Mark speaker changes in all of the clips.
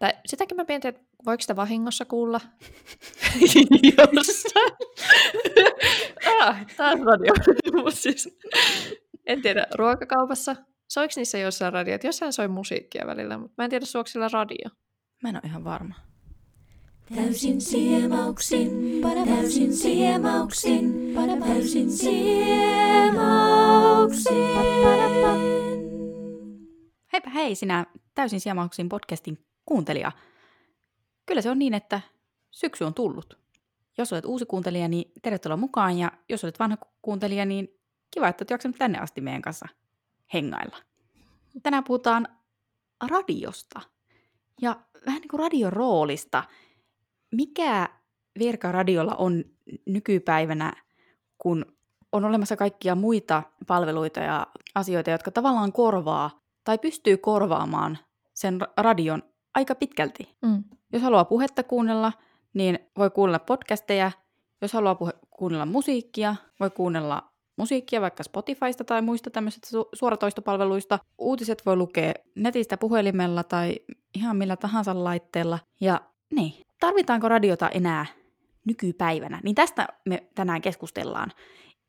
Speaker 1: Tai sitäkin mä mietin, että voiko sitä vahingossa kuulla jossain. ah, taas radio. siis, en tiedä, ruokakaupassa. Soiko niissä jossain radiot? Jossain soi musiikkia välillä, mutta mä en tiedä, suoksi sillä radio.
Speaker 2: Mä en ole ihan varma.
Speaker 3: Täysin siemauksin, täysin siemauksin, täysin siemauksin.
Speaker 2: Heipä hei sinä täysin siemauksin podcastin kuuntelija. Kyllä se on niin, että syksy on tullut. Jos olet uusi kuuntelija, niin tervetuloa mukaan. Ja jos olet vanha kuuntelija, niin kiva, että olet jaksanut tänne asti meidän kanssa hengailla. Tänään puhutaan radiosta ja vähän niin kuin radion roolista. Mikä virka radiolla on nykypäivänä, kun on olemassa kaikkia muita palveluita ja asioita, jotka tavallaan korvaa tai pystyy korvaamaan sen radion aika pitkälti.
Speaker 1: Mm.
Speaker 2: Jos haluaa puhetta kuunnella, niin voi kuunnella podcasteja. Jos haluaa puhe- kuunnella musiikkia, voi kuunnella musiikkia vaikka Spotifysta tai muista tämmöisistä su- suoratoistopalveluista. Uutiset voi lukea netistä puhelimella tai ihan millä tahansa laitteella. Ja niin, tarvitaanko radiota enää nykypäivänä? Niin tästä me tänään keskustellaan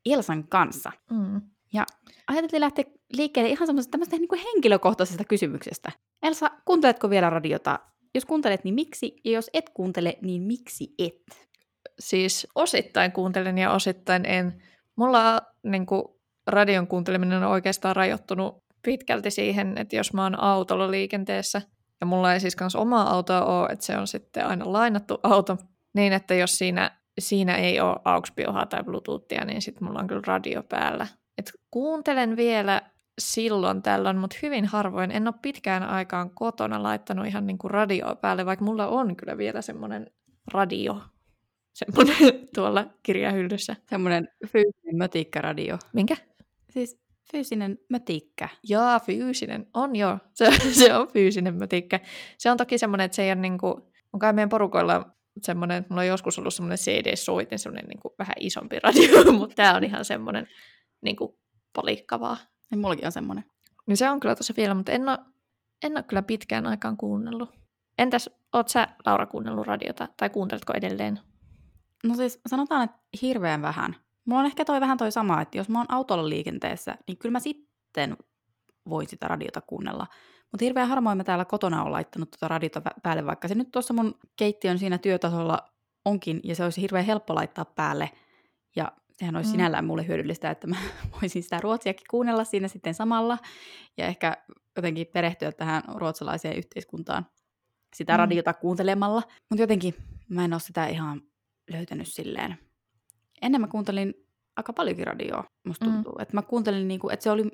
Speaker 2: Elsan kanssa.
Speaker 1: Mm.
Speaker 2: Ja ajateltiin lähteä liikkeelle ihan semmoisesta niin henkilökohtaisesta kysymyksestä. Elsa, kuunteletko vielä radiota? Jos kuuntelet, niin miksi? Ja jos et kuuntele, niin miksi et?
Speaker 1: Siis osittain kuuntelen ja osittain en. Mulla niin kuin, radion kuunteleminen on oikeastaan rajoittunut pitkälti siihen, että jos mä oon autolla liikenteessä, ja mulla ei siis kanssa omaa autoa ole, että se on sitten aina lainattu auto, niin että jos siinä, siinä ei ole AUX-piohaa tai Bluetoothia, niin sitten mulla on kyllä radio päällä. Et kuuntelen vielä silloin tällöin, mutta hyvin harvoin. En ole pitkään aikaan kotona laittanut ihan niin kuin radioa päälle, vaikka mulla on kyllä vielä semmoinen radio semmoinen tuolla kirjahyllyssä.
Speaker 2: Semmoinen fyysinen mötikkaradio.
Speaker 1: Minkä?
Speaker 2: Siis fyysinen mötikkä.
Speaker 1: Jaa, fyysinen. On joo. Se, se on fyysinen mötikkä. Se on toki semmoinen, että se ei ole niin kuin, on kai meidän porukoilla semmoinen, että mulla on joskus ollut semmoinen CD-soitin, semmoinen niin kuin vähän isompi radio, mutta tämä on ihan semmoinen niin kuin palikkavaa.
Speaker 2: Ja mullakin on semmoinen.
Speaker 1: Niin se on kyllä tosi vielä, mutta en ole, en ole kyllä pitkään aikaan kuunnellut. Entäs, oot sä Laura kuunnellut radiota, tai kuunteletko edelleen?
Speaker 2: No siis sanotaan, että hirveän vähän. Mulla on ehkä toi vähän toi sama, että jos mä oon autolla liikenteessä, niin kyllä mä sitten voin sitä radiota kuunnella. Mutta hirveän harvoin mä täällä kotona on laittanut tuota radiota päälle, vaikka se nyt tuossa mun keittiön siinä työtasolla onkin, ja se olisi hirveän helppo laittaa päälle. Ja sehän olisi mm. sinällään mulle hyödyllistä, että mä voisin sitä ruotsiakin kuunnella siinä sitten samalla, ja ehkä jotenkin perehtyä tähän ruotsalaiseen yhteiskuntaan sitä mm. radiota kuuntelemalla. Mutta jotenkin mä en ole sitä ihan löytänyt silleen. Ennen mä kuuntelin aika paljonkin radioa, musta tuntuu. Mm. Että mä kuuntelin, niinku, että se oli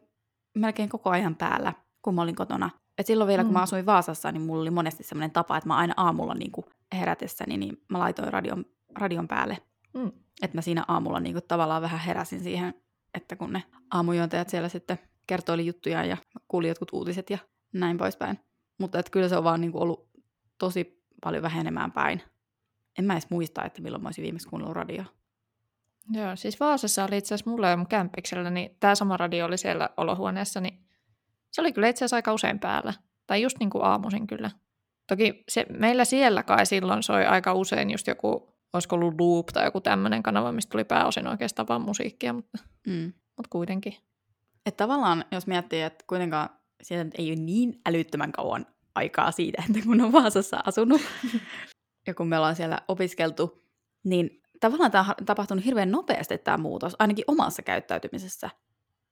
Speaker 2: melkein koko ajan päällä, kun mä olin kotona. Et silloin vielä, mm. kun mä asuin Vaasassa, niin mulla oli monesti sellainen tapa, että mä aina aamulla niinku herätessäni, niin mä laitoin radion, radion päälle. Mm. Että mä siinä aamulla niinku tavallaan vähän heräsin siihen, että kun ne aamujuontajat siellä sitten kertoili juttuja ja kuuli jotkut uutiset ja näin poispäin. Mutta että kyllä se on vaan niinku ollut tosi paljon vähenemään päin en mä edes muista, että milloin mä olisin viimeksi kuunnellut radio.
Speaker 1: Joo, siis Vaasassa oli itse asiassa mulla ja mun kämpiksellä, niin tämä sama radio oli siellä olohuoneessa, niin se oli kyllä itse asiassa aika usein päällä. Tai just niin kuin aamuisin kyllä. Toki se, meillä siellä kai silloin soi aika usein just joku, olisiko ollut Loop tai joku tämmöinen kanava, mistä tuli pääosin oikeastaan vaan musiikkia, mutta, mm. mutta kuitenkin.
Speaker 2: Että tavallaan, jos miettii, että kuitenkaan sieltä ei ole niin älyttömän kauan aikaa siitä, että kun on Vaasassa asunut, ja kun me ollaan siellä opiskeltu, niin tavallaan tämä on tapahtunut hirveän nopeasti tämä muutos, ainakin omassa käyttäytymisessä.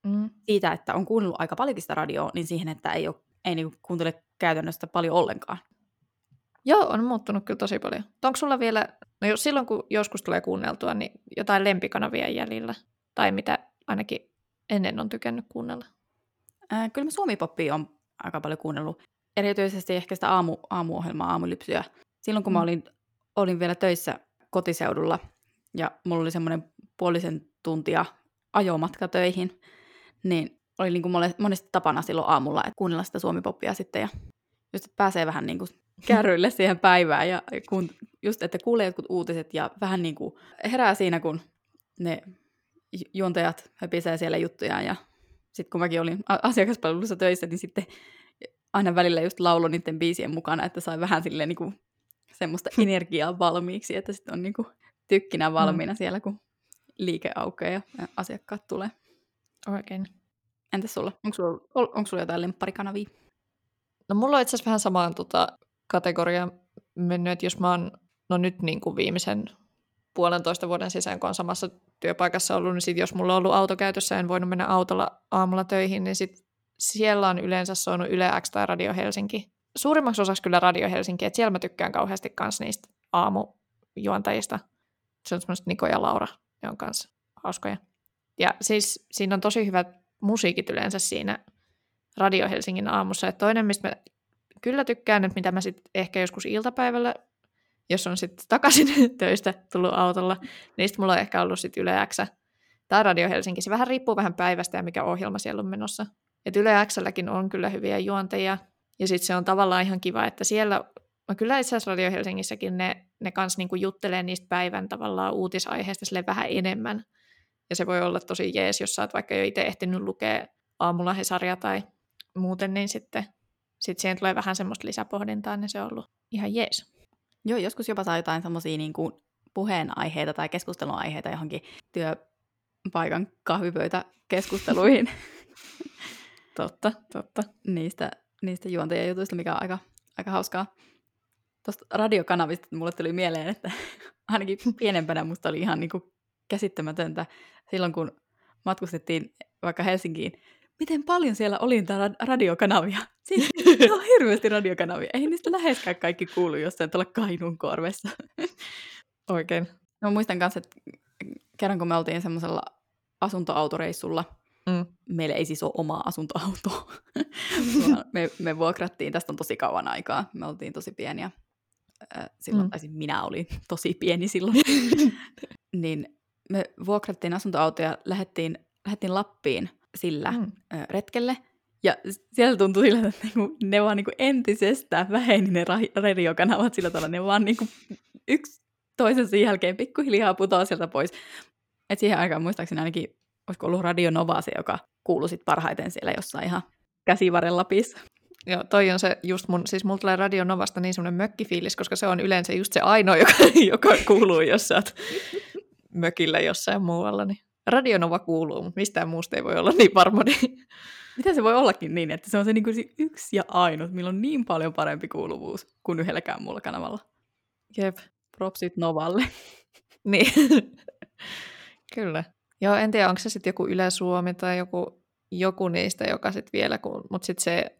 Speaker 2: Mm. Siitä, että on kuunnellut aika paljonkin sitä radioa, niin siihen, että ei, ole, ei niinku kuuntele käytännössä paljon ollenkaan.
Speaker 1: Joo, on muuttunut kyllä tosi paljon. Onko sulla vielä, no jos silloin kun joskus tulee kuunneltua, niin jotain lempikanavia jäljellä? Tai mitä ainakin ennen on tykännyt kuunnella?
Speaker 2: Äh, kyllä mä suomipoppia on aika paljon kuunnellut. Erityisesti ehkä sitä aamu, aamuohjelmaa, aamulypsyä. Silloin kun mm. mä olin, olin vielä töissä kotiseudulla ja mulla oli semmoinen puolisen tuntia ajomatka töihin, niin oli niin kuin monesti tapana silloin aamulla, että kuunnella sitä suomipoppia sitten ja just, että pääsee vähän niin kuin kärryille siihen päivään ja kun, just, että kuulee jotkut uutiset ja vähän niin kuin herää siinä, kun ne juontajat höpisee siellä juttuja ja sitten kun mäkin olin asiakaspalvelussa töissä, niin sitten aina välillä just laulo niiden biisien mukana, että sai vähän silleen niinku semmoista energiaa valmiiksi, että sitten on niinku tykkinä valmiina mm. siellä, kun liike aukeaa ja asiakkaat tulee.
Speaker 1: Oikein.
Speaker 2: Entäs sulla? Onko sulla, onko sulla jotain lempparikanavia?
Speaker 1: No mulla on itse asiassa vähän samaan tota, kategoriaan mennyt, että jos mä oon no nyt niin kuin viimeisen puolentoista vuoden sisään, kun on samassa työpaikassa ollut, niin sit jos mulla on ollut auto käytössä en voinut mennä autolla aamulla töihin, niin sit siellä on yleensä soinut Yle X tai Radio Helsinki. Suurimmaksi osaksi kyllä Radio Helsinki, että siellä mä tykkään kauheasti kans niistä aamujuontajista. Se on semmoista Niko ja Laura, ne on kanssa hauskoja. Ja siis siinä on tosi hyvät musiikit yleensä siinä Radio Helsingin aamussa. Ja toinen, mistä mä kyllä tykkään, että mitä mä sitten ehkä joskus iltapäivällä, jos on sitten takaisin töistä tullut autolla, niin sitten mulla on ehkä ollut sitten Yle X tai Radio Helsinki. Se vähän riippuu vähän päivästä ja mikä ohjelma siellä on menossa. Et Yle Xlläkin on kyllä hyviä juonteja, ja sitten se on tavallaan ihan kiva, että siellä, no kyllä itse asiassa Radio Helsingissäkin ne, ne kans niinku juttelee niistä päivän tavallaan uutisaiheista sille vähän enemmän. Ja se voi olla tosi jees, jos sä oot vaikka jo itse ehtinyt lukea aamulla Hesaria tai muuten, niin sitten sit siihen tulee vähän semmoista lisäpohdintaa, niin se on ollut ihan jees.
Speaker 2: Joo, joskus jopa saa jotain semmoisia niin kuin puheenaiheita tai keskusteluaiheita johonkin työpaikan kahvipöytäkeskusteluihin.
Speaker 1: totta, totta.
Speaker 2: Niistä, niistä juontajajutuista, mikä on aika, aika hauskaa. Tuosta radiokanavista mulle tuli mieleen, että ainakin pienempänä musta oli ihan niin kuin käsittämätöntä silloin, kun matkustettiin vaikka Helsinkiin miten paljon siellä oli niitä radiokanavia. Siis on hirveästi radiokanavia. Ei niistä läheskään kaikki kuulu jossain tuolla Kainuun korvessa.
Speaker 1: Oikein.
Speaker 2: No, muistan kanssa, että kerran kun me oltiin semmoisella asuntoautoreissulla, mm. meillä ei siis ole omaa asuntoautoa. me, me vuokrattiin, tästä on tosi kauan aikaa, me oltiin tosi pieniä. Silloin, mm. tai siis minä olin tosi pieni silloin. niin me vuokrattiin asuntoautoja ja lähdettiin, lähdettiin Lappiin sillä mm. ö, retkelle. Ja siellä tuntui sillä, että niinku, ne vaan niinku entisestään väheni ne ra- radiokanavat sillä tavalla, ne vaan niinku yksi toisensa jälkeen pikkuhiljaa putoaa sieltä pois. Et siihen aikaan muistaakseni ainakin, olisiko ollut Radio Nova se, joka kuului sit parhaiten siellä jossain ihan käsivarren Lapissa.
Speaker 1: Joo, toi on se just mun, siis mulla tulee Radio Novasta niin semmoinen mökkifiilis, koska se on yleensä just se ainoa, joka, joka kuuluu, jos sä oot mökillä jossain muualla. Niin Radionova kuuluu, mutta mistään muusta ei voi olla niin varma. Niin...
Speaker 2: Miten se voi ollakin niin, että se on se, niin kuin yksi ja ainut, millä on niin paljon parempi kuuluvuus kuin yhdelläkään muulla kanavalla?
Speaker 1: Jep.
Speaker 2: Propsit Novalle.
Speaker 1: niin. Kyllä. Joo, en tiedä, onko se sitten joku Yle Suomi tai joku, joku niistä, joka sitten vielä, kun, mutta sitten se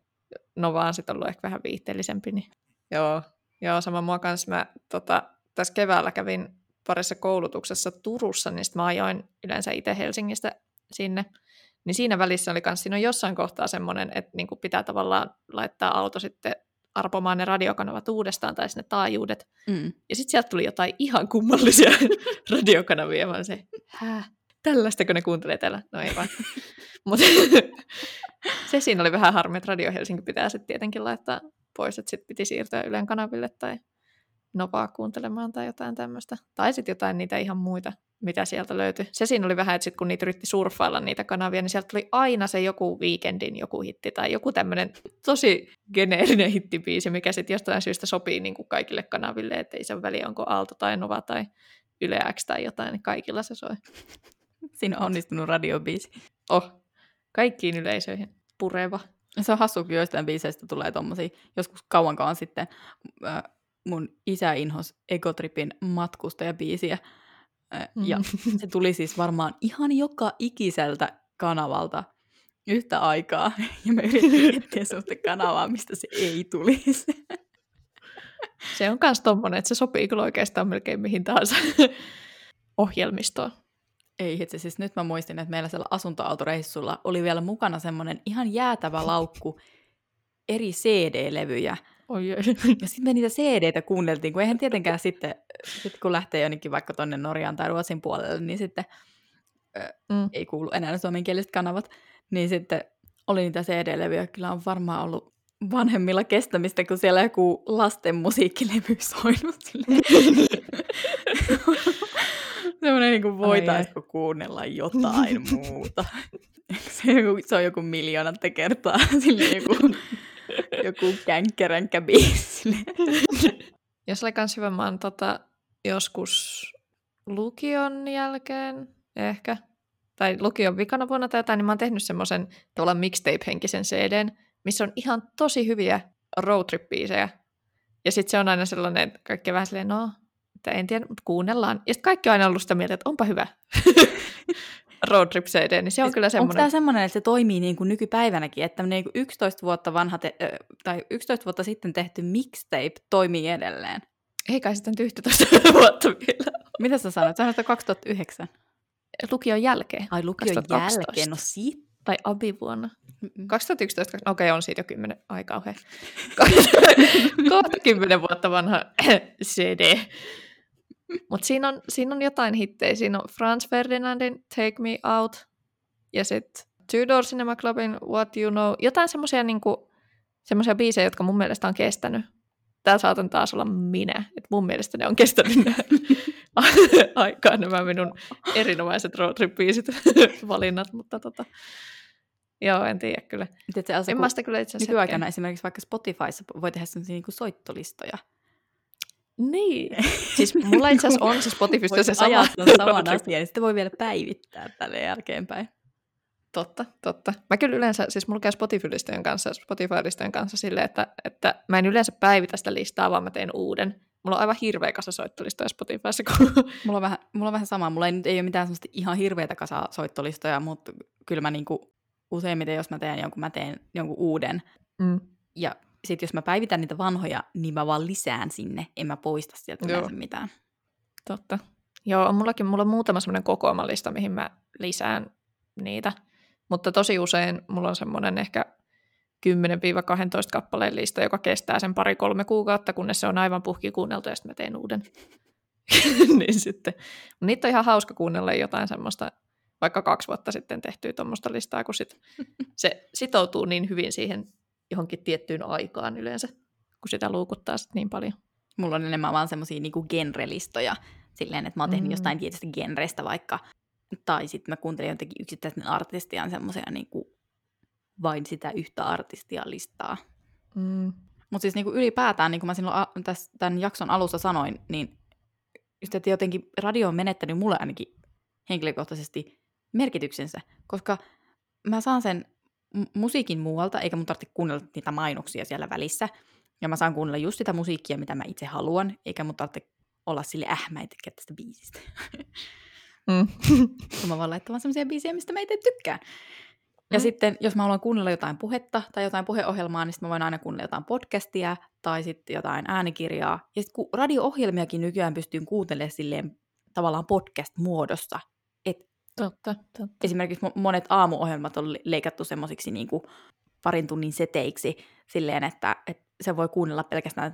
Speaker 1: Nova on sitten ollut ehkä vähän viihteellisempi. Niin. Joo, joo, sama mua kanssa. Mä tota, tässä keväällä kävin parissa koulutuksessa Turussa, niin mä ajoin yleensä itse Helsingistä sinne. Niin siinä välissä oli myös, siinä on jossain kohtaa semmoinen, että niin kuin pitää tavallaan laittaa auto sitten arpomaan ne radiokanavat uudestaan tai sinne taajuudet. Mm. Ja sitten sieltä tuli jotain ihan kummallisia radiokanavia, vaan se, hää, tällaistako ne kuuntelee täällä? No ei vaan. Mutta se siinä oli vähän harmi, että Radio Helsinki pitää sitten tietenkin laittaa pois, että sitten piti siirtyä Ylen kanaville tai Novaa kuuntelemaan tai jotain tämmöistä. Tai sitten jotain niitä ihan muita, mitä sieltä löytyi. Se siinä oli vähän, että sit kun niitä yritti surffailla niitä kanavia, niin sieltä tuli aina se joku weekendin joku hitti tai joku tämmöinen tosi geneerinen hittibiisi, mikä sitten jostain syystä sopii niin kuin kaikille kanaville, että ei se väliä, onko Aalto tai Nova tai Yle X tai jotain, niin kaikilla se soi.
Speaker 2: Siinä on onnistunut radiobiisi.
Speaker 1: Oh, kaikkiin yleisöihin pureva.
Speaker 2: Se on hassu, kun joistain biiseistä tulee tommosia, joskus kauan kauan sitten äh, mun isä inhos Egotripin matkustajabiisiä. Ja mm. se tuli siis varmaan ihan joka ikiseltä kanavalta yhtä aikaa. Ja me yritin etsiä sellaista kanavaa, mistä se ei tulisi.
Speaker 1: Se on myös tommonen, että se sopii kyllä oikeastaan melkein mihin tahansa ohjelmistoon.
Speaker 2: Ei itse siis nyt mä muistin, että meillä siellä asuntoautoreissulla oli vielä mukana semmoinen ihan jäätävä laukku eri CD-levyjä,
Speaker 1: Oi, oi.
Speaker 2: Ja sitten me niitä CD-tä kuunneltiin, kun eihän tietenkään sitten, sit kun lähtee jonnekin vaikka tonne Norjaan tai Ruotsin puolelle, niin sitten mm. ei kuulu enää suomenkieliset kanavat, niin sitten oli niitä CD-levyjä. Kyllä on varmaan ollut vanhemmilla kestämistä, kun siellä joku lasten musiikkilevy soinut. Semmoinen niin kuin voitaisiko kuunnella jotain muuta. Se on, joku, se on joku miljoonat kertaa sille joku Joku känkkeränkä biisi.
Speaker 1: Jos oli kans hyvä, mä oon tota, joskus lukion jälkeen ehkä, tai lukion vikana vuonna tai jotain, niin mä oon tehnyt semmoisen tavallaan mixtape-henkisen CDn, missä on ihan tosi hyviä roadtrip-biisejä. Ja sitten se on aina sellainen, että kaikki vähän silleen, no, että en tiedä, mutta kuunnellaan. Ja sitten kaikki on aina ollut sitä mieltä, että onpa hyvä roadtrip CD, niin se on kyllä
Speaker 2: Onko
Speaker 1: semmoinen.
Speaker 2: tämä semmoinen, että se toimii niin kuin nykypäivänäkin, että niin kuin 11 vuotta vanha te- ö, tai 11 vuotta sitten tehty mixtape toimii edelleen?
Speaker 1: Ei kai sitten 11 vuotta vielä.
Speaker 2: Mitä sä sanoit? Sanoit, että 2009.
Speaker 1: Lukion jälkeen.
Speaker 2: Ai lukion
Speaker 1: 2012.
Speaker 2: jälkeen, no sit.
Speaker 1: Tai abivuonna.
Speaker 2: Mm-mm.
Speaker 1: 2011, okei on siitä jo kymmenen, ai kauhean. Kohta kymmenen vuotta vanha CD. Mutta siinä on, siinä on jotain hittejä. Siinä on Franz Ferdinandin Take Me Out ja sitten Two Door Cinema Clubin What You Know. Jotain semmoisia niinku, semmosia biisejä, jotka mun mielestä on kestänyt. Tää saatan taas olla minä. Et mun mielestä ne on kestänyt aikaa nämä minun erinomaiset roadtrip-biisit valinnat, mutta tota, joo, en tiedä kyllä.
Speaker 2: Tiedätkö,
Speaker 1: En
Speaker 2: kun
Speaker 1: mä sitä kyllä itse asiassa
Speaker 2: nykyaikana
Speaker 1: hetken-
Speaker 2: esimerkiksi vaikka Spotifyssa voi tehdä sellaisia niin soittolistoja.
Speaker 1: Niin. Siis mulla itse asiassa on se Spotifysta se sama.
Speaker 2: on saman asian, niin sitten voi vielä päivittää tälle jälkeenpäin.
Speaker 1: Totta, totta. Mä kyllä yleensä, siis mulla käy Spotify-listojen kanssa, Spotify-listojen kanssa silleen, että, että mä en yleensä päivitä sitä listaa, vaan mä teen uuden. Mulla on aivan hirveä kasa soittolistoja Spotifyssa, kun...
Speaker 2: Mulla on vähän, mulla on vähän sama. Mulla ei nyt ei ole mitään semmoista ihan hirveätä kasaa soittolistoja, mutta kyllä mä niinku, useimmiten, jos mä teen jonkun, mä teen jonkun uuden.
Speaker 1: Mm.
Speaker 2: Ja sitten jos mä päivitän niitä vanhoja, niin mä vaan lisään sinne. En mä poista sieltä
Speaker 1: Joo.
Speaker 2: mitään.
Speaker 1: Totta. Joo, on mullakin mulla on muutama semmoinen kokoomalista, mihin mä lisään niitä. Mutta tosi usein mulla on semmoinen ehkä 10-12 kappaleen lista, joka kestää sen pari-kolme kuukautta, kunnes se on aivan puhki kuunneltu ja sitten mä teen uuden. niin sitten. Mut Niitä on ihan hauska kuunnella jotain semmoista, vaikka kaksi vuotta sitten tehtyä tuommoista listaa, kun sit se sitoutuu niin hyvin siihen johonkin tiettyyn aikaan yleensä, kun sitä luukuttaa sit niin paljon.
Speaker 2: Mulla on enemmän vaan semmosia niinku genrelistoja. Silleen, että mä oon tehnyt
Speaker 1: Mm.
Speaker 2: jostain tietystä genrestä vaikka. Tai sitten mä kuuntelin jotenkin yksittäisten artistian semmoisia niinku vain sitä yhtä artistia listaa.
Speaker 1: Mm.
Speaker 2: Mutta siis niinku ylipäätään, niin kuin mä silloin a- tässä, tämän jakson alussa sanoin, niin just, että jotenkin radio on menettänyt mulle ainakin henkilökohtaisesti merkityksensä, koska mä saan sen musiikin muualta, eikä mun tarvitse kuunnella niitä mainoksia siellä välissä. Ja mä saan kuunnella just sitä musiikkia, mitä mä itse haluan, eikä mun tarvitse olla sille äh, mä en tykkää tästä biisistä.
Speaker 1: Mm.
Speaker 2: Mä vaan laittamaan sellaisia biisejä, mistä mä itse tykkään. Ja
Speaker 1: Mm.
Speaker 2: sitten, jos mä haluan kuunnella jotain puhetta tai jotain puheohjelmaa, niin sitten mä voin aina kuunnella jotain podcastia tai sitten jotain äänikirjaa. Ja sitten kun radio-ohjelmiakin nykyään pystyy kuuntelemaan silleen tavallaan podcast-muodossa.
Speaker 1: Totta, totta.
Speaker 2: esimerkiksi mo- monet aamuohjelmat on le- leikattu semmoisiksi niin kuin parin tunnin seteiksi silleen, että, että se voi kuunnella pelkästään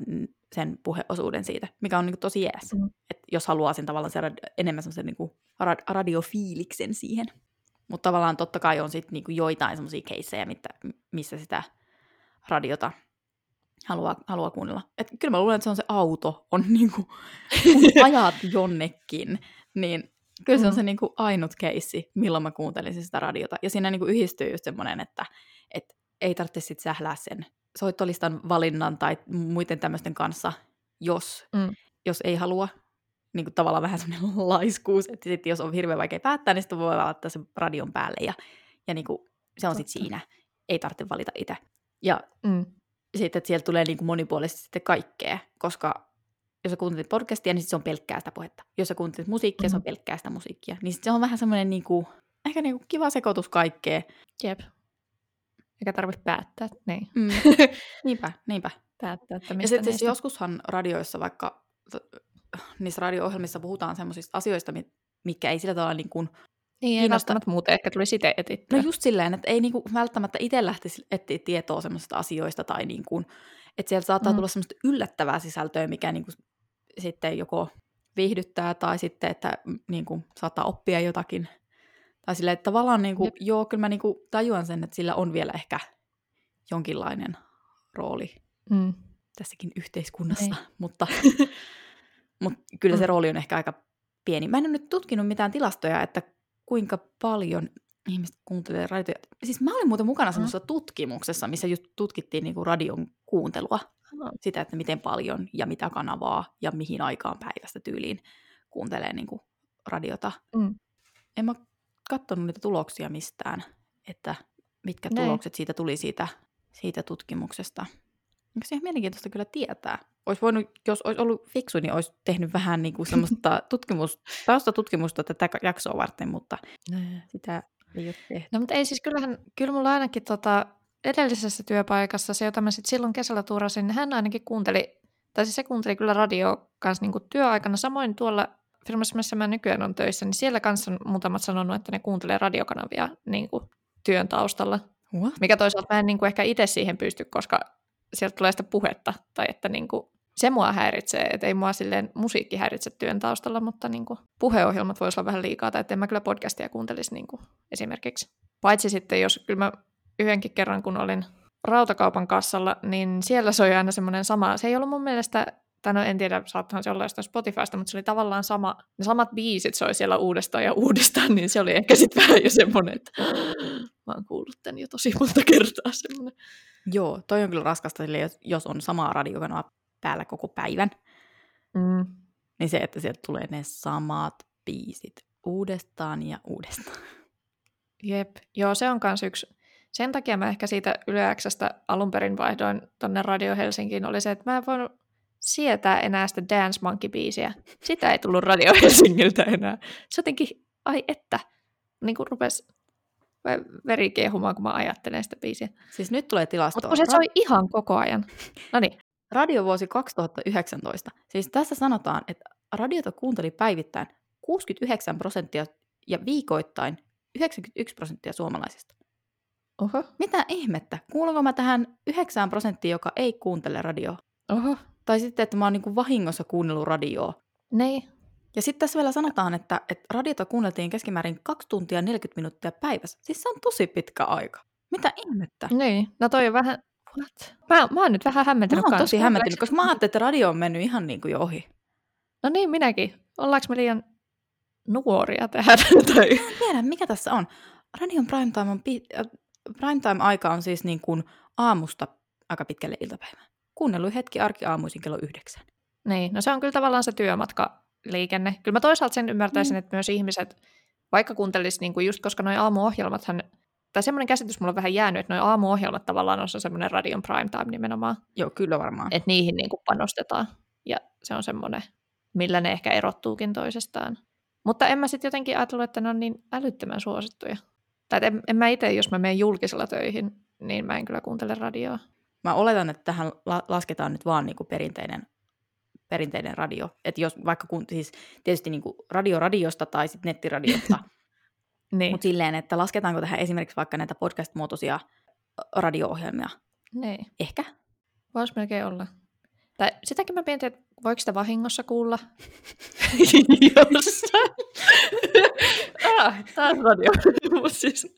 Speaker 2: sen puheosuuden siitä, mikä on niin kuin tosi jees.
Speaker 1: Mm.
Speaker 2: Et jos haluaa sen tavallaan se rad- enemmän semmoisen niin kuin ra- radiofiiliksen siihen. Mutta tavallaan totta kai on sitten niin kuin joitain semmoisia keissejä, mitä, missä sitä radiota haluaa, haluaa kuunnella. Et kyllä mä luulen, että se on se auto, on niinku, kun ajat jonnekin, niin kyllä se on
Speaker 1: Mm.
Speaker 2: se niinku ainut keissi, milloin mä kuuntelisin sitä radiota. Ja siinä niinku yhdistyy just semmoinen, että et ei tarvitse sit sählää sen soittolistan valinnan tai muiden tämmöisten kanssa, jos,
Speaker 1: Mm.
Speaker 2: jos ei halua. Niin kuin tavallaan vähän semmoinen laiskuus, että sit jos on hirveän vaikea päättää, niin sitten voi laittaa sen radion päälle ja, ja niin kuin, se on sitten siinä. Ei tarvitse valita itse. Ja
Speaker 1: Mm.
Speaker 2: sitten, että sieltä tulee niin kuin monipuolisesti sitten kaikkea, koska jos sä kuuntelet podcastia, niin sit se on pelkkää sitä puhetta. Jos sä kuuntelet musiikkia, se on
Speaker 1: Mhm.
Speaker 2: pelkkää sitä musiikkia. Niin sit se on vähän semmoinen niin kuin, ehkä niin kuin kiva sekoitus kaikkea.
Speaker 1: Jep. Eikä tarvitse päättää, niin.
Speaker 2: Mm. niinpä, niinpä.
Speaker 1: Päättää, että
Speaker 2: Ja
Speaker 1: mistä
Speaker 2: sitten siis joskushan radioissa vaikka, niissä radio-ohjelmissa puhutaan semmoisista asioista, mi- mitkä ei sillä tavalla niin kuin,
Speaker 1: Niin, ei
Speaker 2: kiinnosta-
Speaker 1: välttämättä muuten ehkä tulisi itse etittyä.
Speaker 2: no just silleen, että ei niin kuin välttämättä itse lähtisi etsiä tietoa semmoisista asioista tai niin kuin, että sieltä saattaa
Speaker 1: Mm.
Speaker 2: tulla semmoista yllättävää sisältöä, mikä niin kuin sitten joko viihdyttää tai sitten, että mm, niin kuin saattaa oppia jotakin. Tai silleen, että tavallaan niin kuin,
Speaker 1: Jep.
Speaker 2: joo, kyllä mä niin kuin tajuan sen, että sillä on vielä ehkä jonkinlainen rooli
Speaker 1: Mm.
Speaker 2: tässäkin yhteiskunnassa,
Speaker 1: Niin.
Speaker 2: mutta, mutta kyllä se
Speaker 1: Mm.
Speaker 2: rooli on ehkä aika pieni. Mä en ole nyt tutkinut mitään tilastoja, että kuinka paljon ihmiset kuuntelee radioita. Siis mä olin muuten mukana
Speaker 1: Mm.
Speaker 2: semmoisessa tutkimuksessa, missä just tutkittiin niinku radion kuuntelua.
Speaker 1: Ah.
Speaker 2: Sitä, että miten paljon ja mitä kanavaa ja mihin aikaan päivästä tyyliin kuuntelee niinku radiota.
Speaker 1: Mm.
Speaker 2: En mä katsonut niitä tuloksia mistään, että mitkä
Speaker 1: Näin.
Speaker 2: tulokset siitä tuli siitä, siitä tutkimuksesta. Onko se ihan mielenkiintoista kyllä tietää? Olisi voinut, jos olisi ollut fiksu, niin olisi tehnyt vähän niin kuin semmoista tutkimus, taustatutkimusta tätä jaksoa varten, mutta sitä.
Speaker 1: No mutta ei siis kyllähän, kyllä mulla ainakin tota, edellisessä työpaikassa, se jota mä sit silloin kesällä tuurasin, niin hän ainakin kuunteli, tai siis se kuunteli kyllä radio kanssa niinku työaikana. Samoin tuolla firmassa, missä mä nykyään on töissä, niin siellä kanssa on muutamat sanonut, että ne kuuntelee radiokanavia niinku työn taustalla.
Speaker 2: What?
Speaker 1: Mikä toisaalta mä en niinku ehkä itse siihen pysty, koska sieltä tulee sitä puhetta, tai että niinku, se mua häiritsee, että ei mua silleen musiikki häiritse työn taustalla, mutta niinku, puheohjelmat voisi olla vähän liikaa, tai että en mä kyllä podcastia kuuntelisi niinku, esimerkiksi. Paitsi sitten, jos kyllä mä yhdenkin kerran, kun olin rautakaupan kassalla, niin siellä soi aina semmoinen sama, se ei ollut mun mielestä, tai no en tiedä, saattahan se olla jostain Spotifysta, mutta se oli tavallaan sama, ne samat biisit soi siellä uudestaan ja uudestaan, niin se oli ehkä sitten vähän jo semmoinen, että mä oon kuullut tän jo tosi monta kertaa semmoinen.
Speaker 2: Joo, toi on kyllä raskasta, jos- on sama radiokanava päällä koko päivän,
Speaker 1: Mm.
Speaker 2: niin se, että sieltä tulee ne samat biisit uudestaan ja uudestaan.
Speaker 1: Jep, joo se on kans yksi. Sen takia mä ehkä siitä Yle Xstä alun perin vaihdoin tonne Radio Helsinkiin, oli se, että mä en voinut sietää enää sitä Dance Monkey-biisiä. Sitä ei tullut Radio Helsingiltä enää. Se jotenkin, ai että, niin kuin rupesi veri kiehumaan, kun mä ajattelen sitä biisiä.
Speaker 2: Siis nyt tulee
Speaker 1: Mutta
Speaker 2: tilastoa.
Speaker 1: kun se soi ihan koko ajan. No niin,
Speaker 2: Radiovuosi 2019. Siis tässä sanotaan, että radiota kuunteli päivittäin 69 prosenttia ja viikoittain 91 prosenttia suomalaisista.
Speaker 1: oho,
Speaker 2: Mitä ihmettä? Kuuluuko mä tähän 9 prosenttiin, joka ei kuuntele radioa?
Speaker 1: oho,
Speaker 2: Tai sitten, että mä oon niin vahingossa kuunnellut radioa.
Speaker 1: niin,
Speaker 2: Ja sitten tässä vielä sanotaan, että, että radiota kuunneltiin keskimäärin 2 tuntia 40 minuuttia päivässä. Siis se on tosi pitkä aika. Mitä ihmettä?
Speaker 1: niin. No toi on vähän, what? Mä, mä oon nyt vähän
Speaker 2: Mä
Speaker 1: hämmentynyt
Speaker 2: oon
Speaker 1: kans.
Speaker 2: tosi hämmentynyt, koska mä ajattelin, että radio on mennyt ihan niin kuin jo ohi.
Speaker 1: No niin, minäkin. Ollaanko me liian nuoria tähän? tai...
Speaker 2: en tiedä, mikä tässä on. Radion primetime, on pi- äh, primetime-aika on siis niin kuin aamusta aika pitkälle iltapäivään. Kuunnellut hetki arki aamuisin kello yhdeksän.
Speaker 1: Niin, no se on kyllä tavallaan se työmatkaliikenne. Kyllä mä toisaalta sen ymmärtäisin,
Speaker 2: Mm.
Speaker 1: että myös ihmiset, vaikka kuuntelis niinku just koska noi aamuohjelmathan, tai semmoinen käsitys mulla on vähän jäänyt, että noi aamuohjelmat tavallaan on se semmoinen radion primetime nimenomaan,
Speaker 2: Joo, kyllä varmaan.
Speaker 1: että niihin niinku panostetaan. Ja se on semmoinen, millä ne ehkä erottuukin toisestaan. Mutta en mä sitten jotenkin ajatellut, että ne on niin älyttömän suosittuja. Tai en, en mä itse, jos mä menen julkisella töihin, niin mä en kyllä kuuntele radioa.
Speaker 2: Mä oletan, että tähän la- lasketaan nyt vaan niin kuin perinteinen, perinteinen radio. Että jos vaikka kun, siis tietysti niin kuin radio radiosta tai sitten nettiradiosta,
Speaker 1: Niin.
Speaker 2: mutta silleen, että lasketaanko tähän esimerkiksi vaikka näitä podcast-muotoisia radio-ohjelmia?
Speaker 1: niin.
Speaker 2: Ehkä.
Speaker 1: Voisi melkein olla. Tai sitäkin mä mietin, että voiko sitä vahingossa kuulla jossain. ah, taas radio. Siis,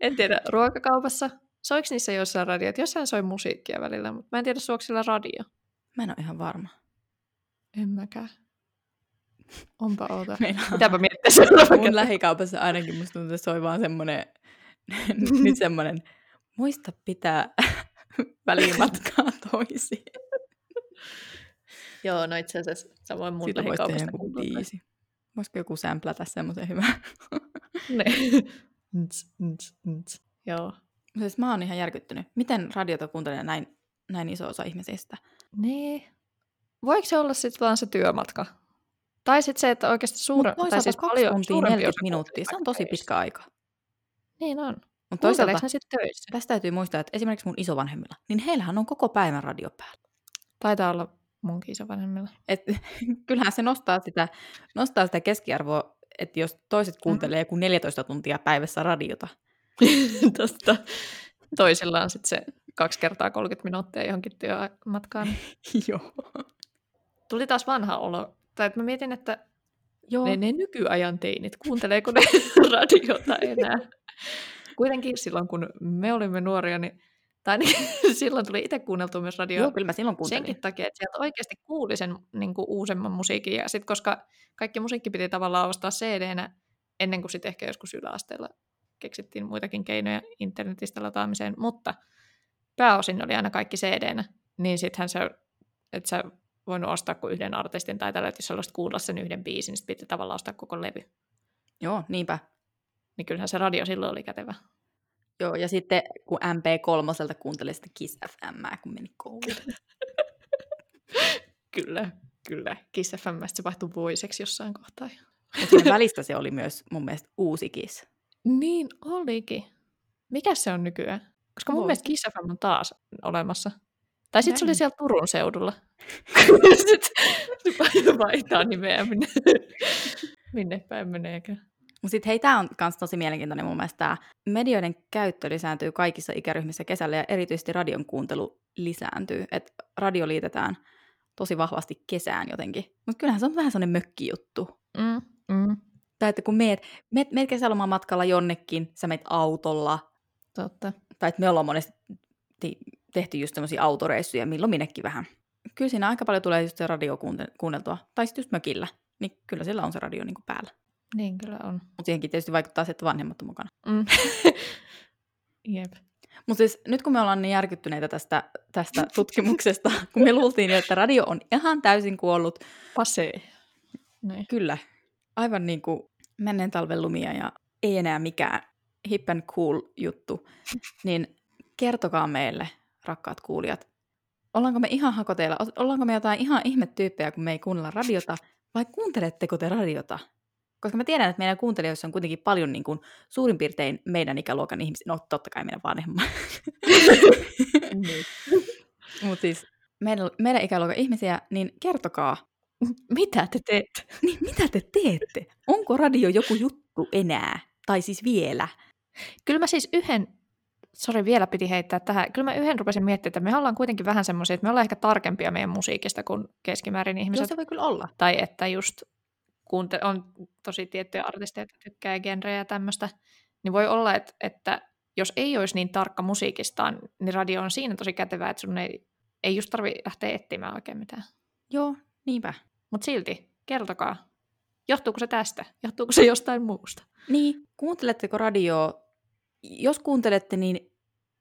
Speaker 1: en tiedä, ruokakaupassa. Soiko niissä jossain radiot? Jossain soi musiikkia välillä, mutta mä en tiedä, suoko sillä radio.
Speaker 2: Mä en ole ihan varma.
Speaker 1: En mäkään. Onpa outo.
Speaker 2: Meillä on-
Speaker 1: Pitääpä miettiä seuraava
Speaker 2: Mun lähikaupassa ainakin musta tuntuu, että se oli vaan semmoinen, nyt semmoinen, muista pitää välimatkaa toisiin.
Speaker 1: Joo, no itse asiassa samoin mun
Speaker 2: Siitä voisi tehdä joku biisi. Voisiko joku sämplätä semmoisen hyvän?
Speaker 1: Ne. Nts, nts, nts. Joo.
Speaker 2: siis mä oon ihan järkyttynyt. Miten radiota kuuntelee näin, näin iso osa ihmisistä?
Speaker 1: Niin. Voiko se olla sitten vaan se työmatka? Tai sitten se, että oikeasti suura,
Speaker 2: Mut
Speaker 1: tai siis paljon suurempi
Speaker 2: 40
Speaker 1: osa
Speaker 2: minuuttia, se on tosi pitkä aika.
Speaker 1: Niin on.
Speaker 2: Mutta toisaalta
Speaker 1: ne sitten töissä?
Speaker 2: tästä täytyy muistaa, että esimerkiksi mun isovanhemmilla, niin heillähän on koko päivän radio päällä.
Speaker 1: Taitaa olla munkin isovanhemmilla.
Speaker 2: Et, kyllähän se nostaa sitä, nostaa sitä keskiarvoa, että jos toiset kuuntelee joku 14 tuntia päivässä radiota,
Speaker 1: Tosta. Toisilla on sitten se kaksi kertaa 30 minuuttia johonkin työmatkaan.
Speaker 2: Joo.
Speaker 1: Tuli taas vanha olo. Tai että mä mietin, että
Speaker 2: Joo.
Speaker 1: ne, ne nykyajan teinit, kuunteleeko ne radiota enää? Kuitenkin silloin, kun me olimme nuoria, niin, tai niin, silloin tuli itse kuunneltua myös radioa.
Speaker 2: Joo, kyllä mä silloin kuuntelin.
Speaker 1: senkin takia, että sieltä oikeasti kuuli sen niin kuin, uusemman musiikin. Ja sitten koska kaikki musiikki piti tavallaan ostaa cd ennen kuin sitten ehkä joskus yläasteella keksittiin muitakin keinoja internetistä lataamiseen, mutta pääosin oli aina kaikki cd niin sittenhän se, että sä voinut ostaa kuin yhden artistin tai tällä, että jos haluaisit kuulla sen yhden biisin, niin sitten piti tavallaan ostaa koko levy.
Speaker 2: Joo, niinpä.
Speaker 1: Niin kyllähän se radio silloin oli kätevä.
Speaker 2: Joo, ja sitten kun MP3 kuuntelin sitä Kiss FM, kun meni kouluun.
Speaker 1: Kyllä, kyllä. Kiss FMstä se vaihtui voiseksi jossain kohtaa.
Speaker 2: Mutta välistä se oli myös mun mielestä uusi Kiss.
Speaker 1: Niin olikin. Mikä se on nykyään? Koska mun
Speaker 2: Voi.
Speaker 1: mielestä Kiss FM on taas olemassa. Tai sitten se oli siellä Turun seudulla. Sitten vaihtaa nimeä minne, minne päin meneekään.
Speaker 2: Mutta sitten hei, tämä on myös tosi mielenkiintoinen mun mielestä. Tää medioiden käyttö lisääntyy kaikissa ikäryhmissä kesällä ja erityisesti radion kuuntelu lisääntyy. Et radio liitetään tosi vahvasti kesään jotenkin. Mutta kyllähän se on vähän sellainen mökkijuttu.
Speaker 1: Mm, mm,
Speaker 2: Tai että kun meet, meet, meet kesäloman matkalla jonnekin, sä meet autolla,
Speaker 1: totta.
Speaker 2: tai että me ollaan monesti ti- tehty just semmoisia autoreissuja, milloin minnekin vähän. Kyllä siinä aika paljon tulee just se radio kuunte- kuunneltua, tai sitten just mökillä, niin kyllä sillä on se radio niinku päällä.
Speaker 1: Niin kyllä on.
Speaker 2: Mutta siihenkin tietysti vaikuttaa se, että vanhemmat on mukana.
Speaker 1: Mm. Jep.
Speaker 2: Mutta siis nyt kun me ollaan niin järkyttyneitä tästä, tästä tutkimuksesta, kun me luultiin jo, että radio on ihan täysin kuollut,
Speaker 1: Pase. Niin.
Speaker 2: kyllä, aivan niin kuin menneen talven lumia ja ei enää mikään hip and cool juttu, niin kertokaa meille, rakkaat kuulijat, ollaanko me ihan hakoteilla, ollaanko me jotain ihan ihmetyyppejä, kun me ei kuunnella radiota, vai kuunteletteko te radiota? Koska mä tiedän, että meidän kuuntelijoissa on kuitenkin paljon niin kuin, suurin piirtein meidän ikäluokan ihmisiä, no totta kai meidän vanhemmat,
Speaker 1: Niin.
Speaker 2: mutta siis meidän, meidän ikäluokan ihmisiä, niin kertokaa,
Speaker 1: Mitä te teette?
Speaker 2: niin mitä te teette? Onko radio joku juttu enää? Tai siis vielä?
Speaker 1: Kyllä mä siis yhden, sori vielä piti heittää tähän, kyllä mä yhden rupesin miettimään, että me ollaan kuitenkin vähän semmoisia, että me ollaan ehkä tarkempia meidän musiikista kuin keskimäärin
Speaker 2: Joo,
Speaker 1: ihmiset.
Speaker 2: se voi kyllä olla.
Speaker 1: Tai että just kuunte- on tosi tiettyjä artisteja, jotka tykkää genrejä ja tämmöistä, niin voi olla, että, että jos ei olisi niin tarkka musiikistaan, niin radio on siinä tosi kätevää, että sun ei, ei just tarvi lähteä etsimään oikein mitään.
Speaker 2: Joo, niinpä.
Speaker 1: Mutta silti, kertokaa. Johtuuko se tästä? Johtuuko se jostain muusta?
Speaker 2: Niin, kuunteletteko radioa? Jos kuuntelette, niin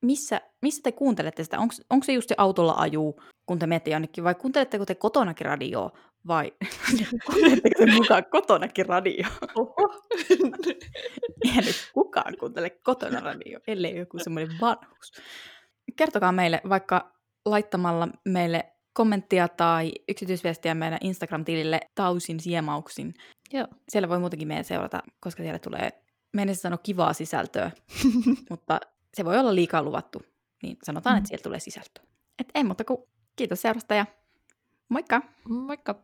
Speaker 2: missä, missä te kuuntelette sitä? Onko se just se autolla aju, kun te menette jonnekin, vai kuunteletteko te kotonakin radioa? Vai kuunteletteko te mukaan kotonakin radio?
Speaker 1: Oho.
Speaker 2: Eihän nyt kukaan kuuntele kotona radio, ellei joku semmoinen vanhus. Kertokaa meille vaikka laittamalla meille kommenttia tai yksityisviestiä meidän Instagram-tilille Tausin siemauksin.
Speaker 1: Joo.
Speaker 2: Siellä voi muutenkin meidän seurata, koska siellä tulee, meidän sanoa kivaa sisältöä, mutta se voi olla liikaa luvattu. Niin sanotaan,
Speaker 1: Mm.
Speaker 2: että sieltä tulee sisältöä. Et ei muuta kuin kiitos seurasta ja moikka!
Speaker 1: Moikka!